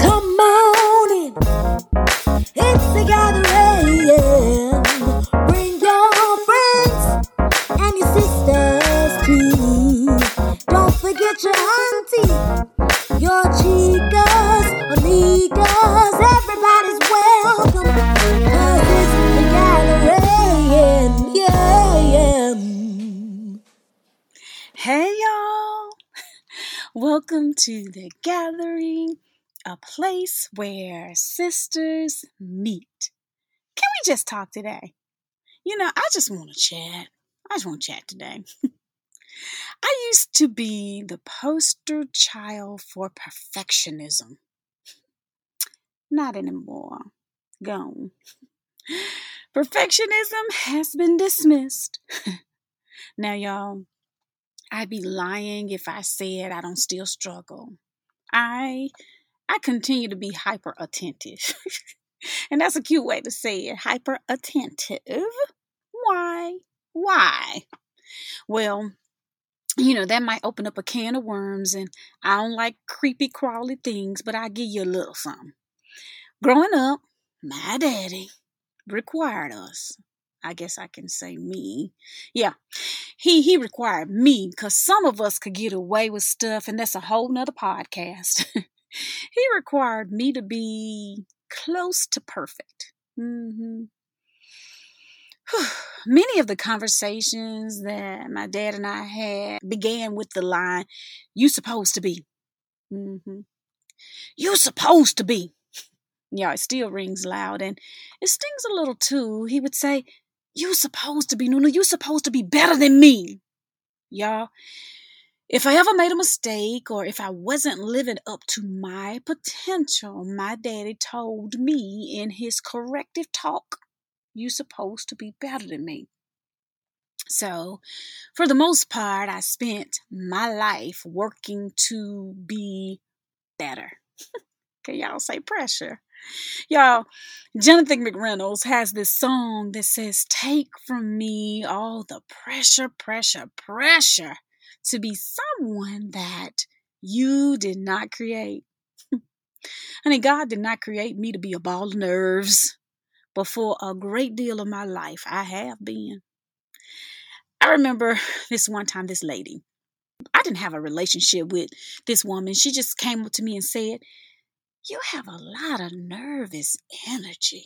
Come on in. It's the gathering. Bring your friends and your sisters too. Don't forget your auntie, your chicas, amigas. Everybody's welcome. Cause it's the gathering. Yeah. Yeah. Hey, y'all. Welcome to the gathering, a place where sisters meet. Can we just talk today? You know, I just want to chat. I just want to chat today. I used to be the poster child for perfectionism. Not anymore. Gone. Perfectionism has been dismissed. now, y'all, I'd be lying if I said I don't still struggle. I I continue to be hyper attentive. and that's a cute way to say it. Hyper attentive. Why? Why? Well, you know, that might open up a can of worms, and I don't like creepy, crawly things, but I'll give you a little something. Growing up, my daddy required us. I guess I can say me. Yeah. He he required me because some of us could get away with stuff, and that's a whole nother podcast. he required me to be close to perfect. hmm Many of the conversations that my dad and I had began with the line, You supposed to be. hmm You supposed to be. Yeah, it still rings loud and it stings a little too. He would say, You supposed to be, Nuna, you supposed to be better than me. Y'all, if I ever made a mistake or if I wasn't living up to my potential, my daddy told me in his corrective talk, You supposed to be better than me. So, for the most part, I spent my life working to be better. Can y'all say pressure? Y'all, Jonathan McReynolds has this song that says, Take from me all the pressure, pressure, pressure to be someone that you did not create. Honey, God did not create me to be a ball of nerves, but for a great deal of my life, I have been. I remember this one time, this lady, I didn't have a relationship with this woman. She just came up to me and said, You have a lot of nervous energy.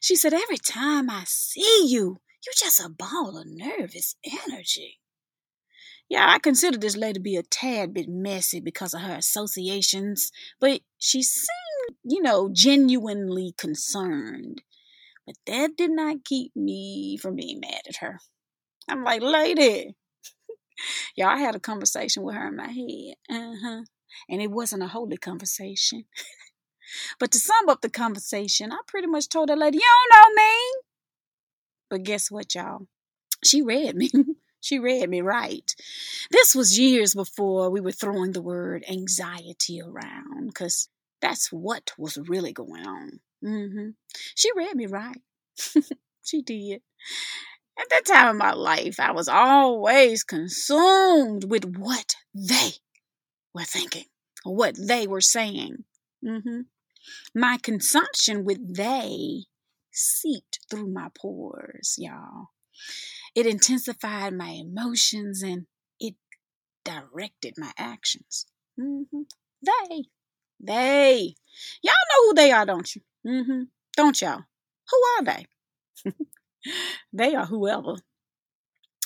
she said, Every time I see you, you're just a ball of nervous energy. Yeah, I consider this lady to be a tad bit messy because of her associations, but she seemed, you know, genuinely concerned. But that did not keep me from being mad at her. I'm like, lady. Y'all, I had a conversation with her in my head. Uh-huh. And it wasn't a holy conversation. but to sum up the conversation, I pretty much told that lady, you don't know me. But guess what, y'all? She read me. she read me right. This was years before we were throwing the word anxiety around, because that's what was really going on. Mm-hmm. She read me right. she did. At that time in my life, I was always consumed with what they were thinking or what they were saying. Mm-hmm. My consumption with they seeped through my pores, y'all. It intensified my emotions and it directed my actions. Mm-hmm. They, they, y'all know who they are, don't you? Mm-hmm. Don't y'all? Who are they? they are whoever.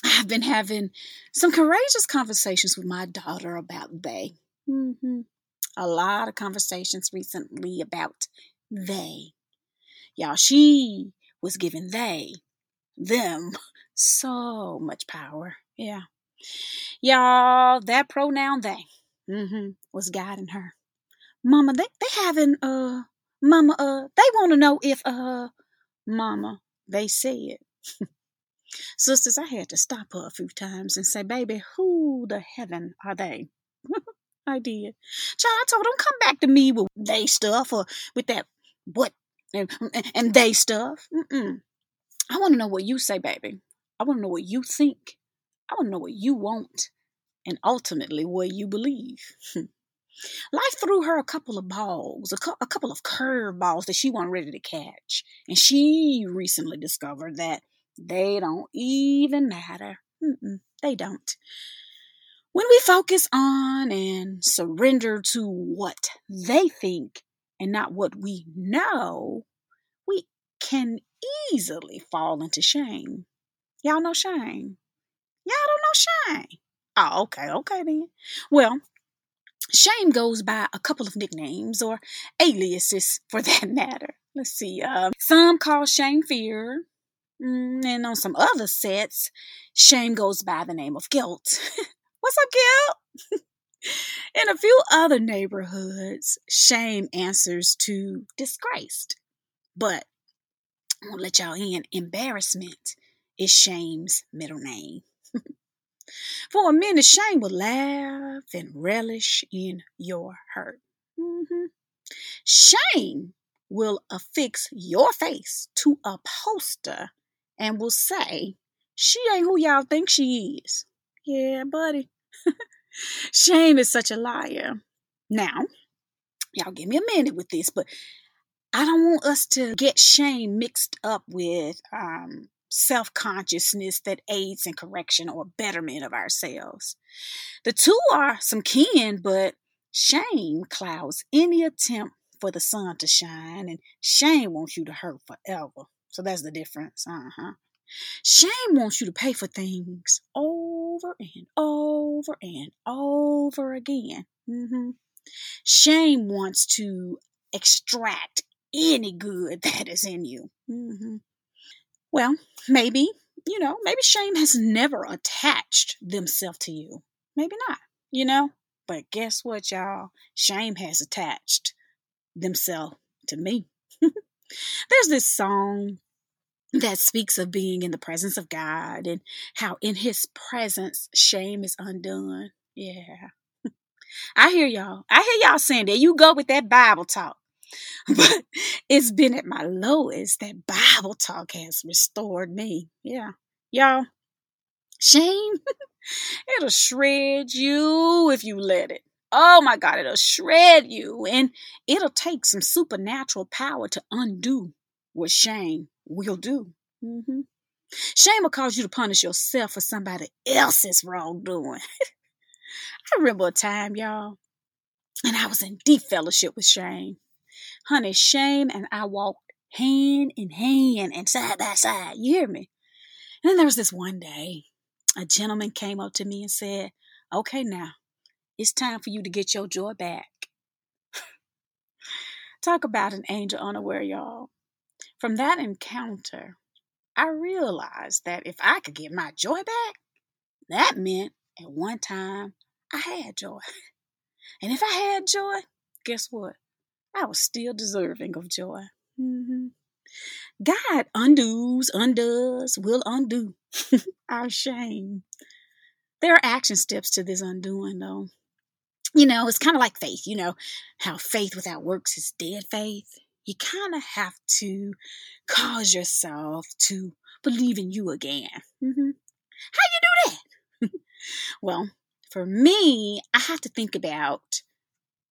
I've been having some courageous conversations with my daughter about they. Mm-hmm. A lot of conversations recently about they. Y'all, she was giving they, them, so much power. Yeah. Y'all, that pronoun they mm-hmm, was guiding her. Mama, they, they having, uh, Mama, uh, they want to know if, uh, Mama, they said. Sisters, I had to stop her a few times and say, baby, who the heaven are they? I did. Child, I told them, come back to me with they stuff or with that what and, and they stuff. Mm-mm. I want to know what you say, baby. I want to know what you think. I want to know what you want and ultimately what you believe. Hmm. Life threw her a couple of balls, a, cu- a couple of curve balls that she wasn't ready to catch. And she recently discovered that they don't even matter. Mm-mm, they don't. When we focus on and surrender to what they think and not what we know, we can easily fall into shame. Y'all know shame. Y'all don't know shame. Oh, okay, okay then. Well, shame goes by a couple of nicknames or aliases for that matter. Let's see. Um, some call shame fear. Mm, and on some other sets, shame goes by the name of guilt. What's up, guilt? In a few other neighborhoods, shame answers to disgraced. But I won't let y'all in. Embarrassment is shame's middle name. For a minute, shame will laugh and relish in your hurt. Mm-hmm. Shame will affix your face to a poster and will say, She ain't who y'all think she is. Yeah, buddy. shame is such a liar. Now, y'all give me a minute with this, but I don't want us to get shame mixed up with um, self consciousness that aids in correction or betterment of ourselves. The two are some kin, but shame clouds any attempt for the sun to shine, and shame wants you to hurt forever. So that's the difference. Uh huh. Shame wants you to pay for things over and over and over again. Mm-hmm. Shame wants to extract any good that is in you. Mm-hmm. Well, maybe, you know, maybe shame has never attached themselves to you. Maybe not, you know? But guess what, y'all? Shame has attached themselves to me. There's this song that speaks of being in the presence of God and how in his presence shame is undone. Yeah. I hear y'all. I hear y'all saying that. You go with that Bible talk. But it's been at my lowest that Bible talk has restored me. Yeah. Y'all, shame, it'll shred you if you let it. Oh my God, it'll shred you. And it'll take some supernatural power to undo what shame will do. Mm-hmm. Shame will cause you to punish yourself for somebody else's wrongdoing. I remember a time, y'all, and I was in deep fellowship with shame. Honey, shame and I walked hand in hand and side by side. You hear me? And then there was this one day, a gentleman came up to me and said, Okay, now, it's time for you to get your joy back. Talk about an angel unaware, y'all. From that encounter, I realized that if I could get my joy back, that meant at one time I had joy. And if I had joy, guess what? I was still deserving of joy. Mm-hmm. God undoes, undoes, will undo our shame. There are action steps to this undoing, though. You know, it's kind of like faith. You know, how faith without works is dead faith. You kind of have to cause yourself to believe in you again. Mm-hmm. How you do that? well, for me, I have to think about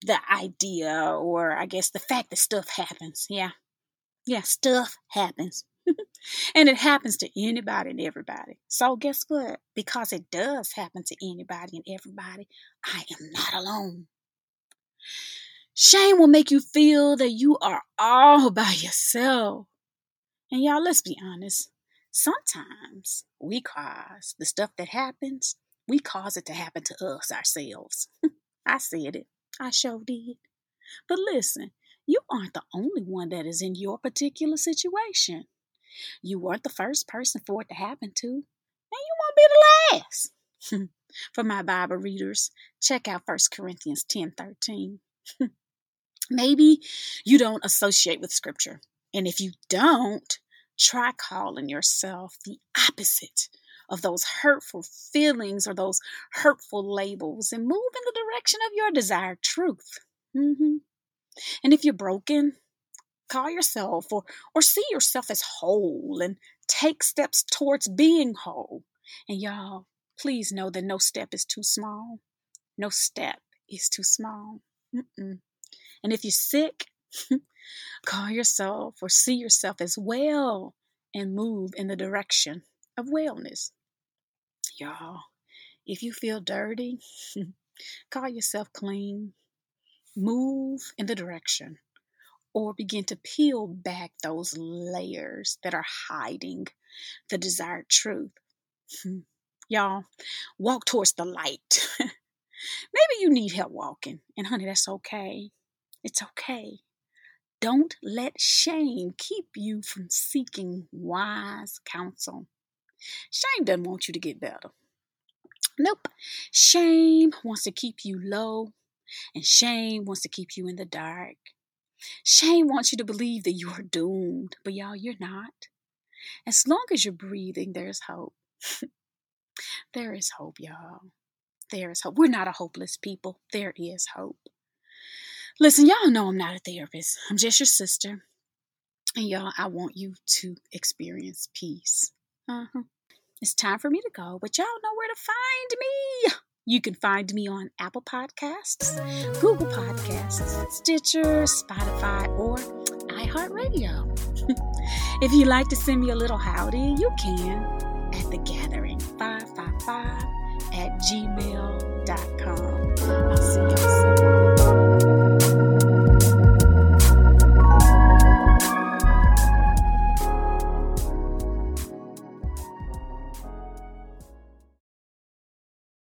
the idea or I guess the fact that stuff happens. Yeah. Yeah, stuff happens. and it happens to anybody and everybody. So guess what? Because it does happen to anybody and everybody, I am not alone. Shame will make you feel that you are all by yourself. And y'all, let's be honest. Sometimes we cause the stuff that happens, we cause it to happen to us ourselves. I said it. I sure did. But listen, you aren't the only one that is in your particular situation. You weren't the first person for it to happen to, and you won't be the last. for my Bible readers, check out 1 Corinthians 10 13. Maybe you don't associate with Scripture. And if you don't, try calling yourself the opposite of those hurtful feelings or those hurtful labels and move in the direction of your desired truth. Mm-hmm. And if you're broken, call yourself or, or see yourself as whole and take steps towards being whole. And y'all, please know that no step is too small. No step is too small. Mm-mm. And if you're sick, call yourself or see yourself as well and move in the direction of wellness. Y'all, if you feel dirty, call yourself clean. Move in the direction or begin to peel back those layers that are hiding the desired truth. Hmm. Y'all, walk towards the light. Maybe you need help walking, and honey, that's okay. It's okay. Don't let shame keep you from seeking wise counsel. Shame doesn't want you to get better. Nope. Shame wants to keep you low, and shame wants to keep you in the dark. Shame wants you to believe that you are doomed, but y'all, you're not. As long as you're breathing, there's hope. there is hope, y'all. There is hope. We're not a hopeless people. There is hope. Listen, y'all know I'm not a therapist. I'm just your sister. And y'all, I want you to experience peace. Uh-huh. It's time for me to go, but y'all know where to find me. You can find me on Apple Podcasts, Google Podcasts, Stitcher, Spotify, or iHeartRadio. if you'd like to send me a little howdy, you can at the gathering 555 at gmail.com. I'll see you soon.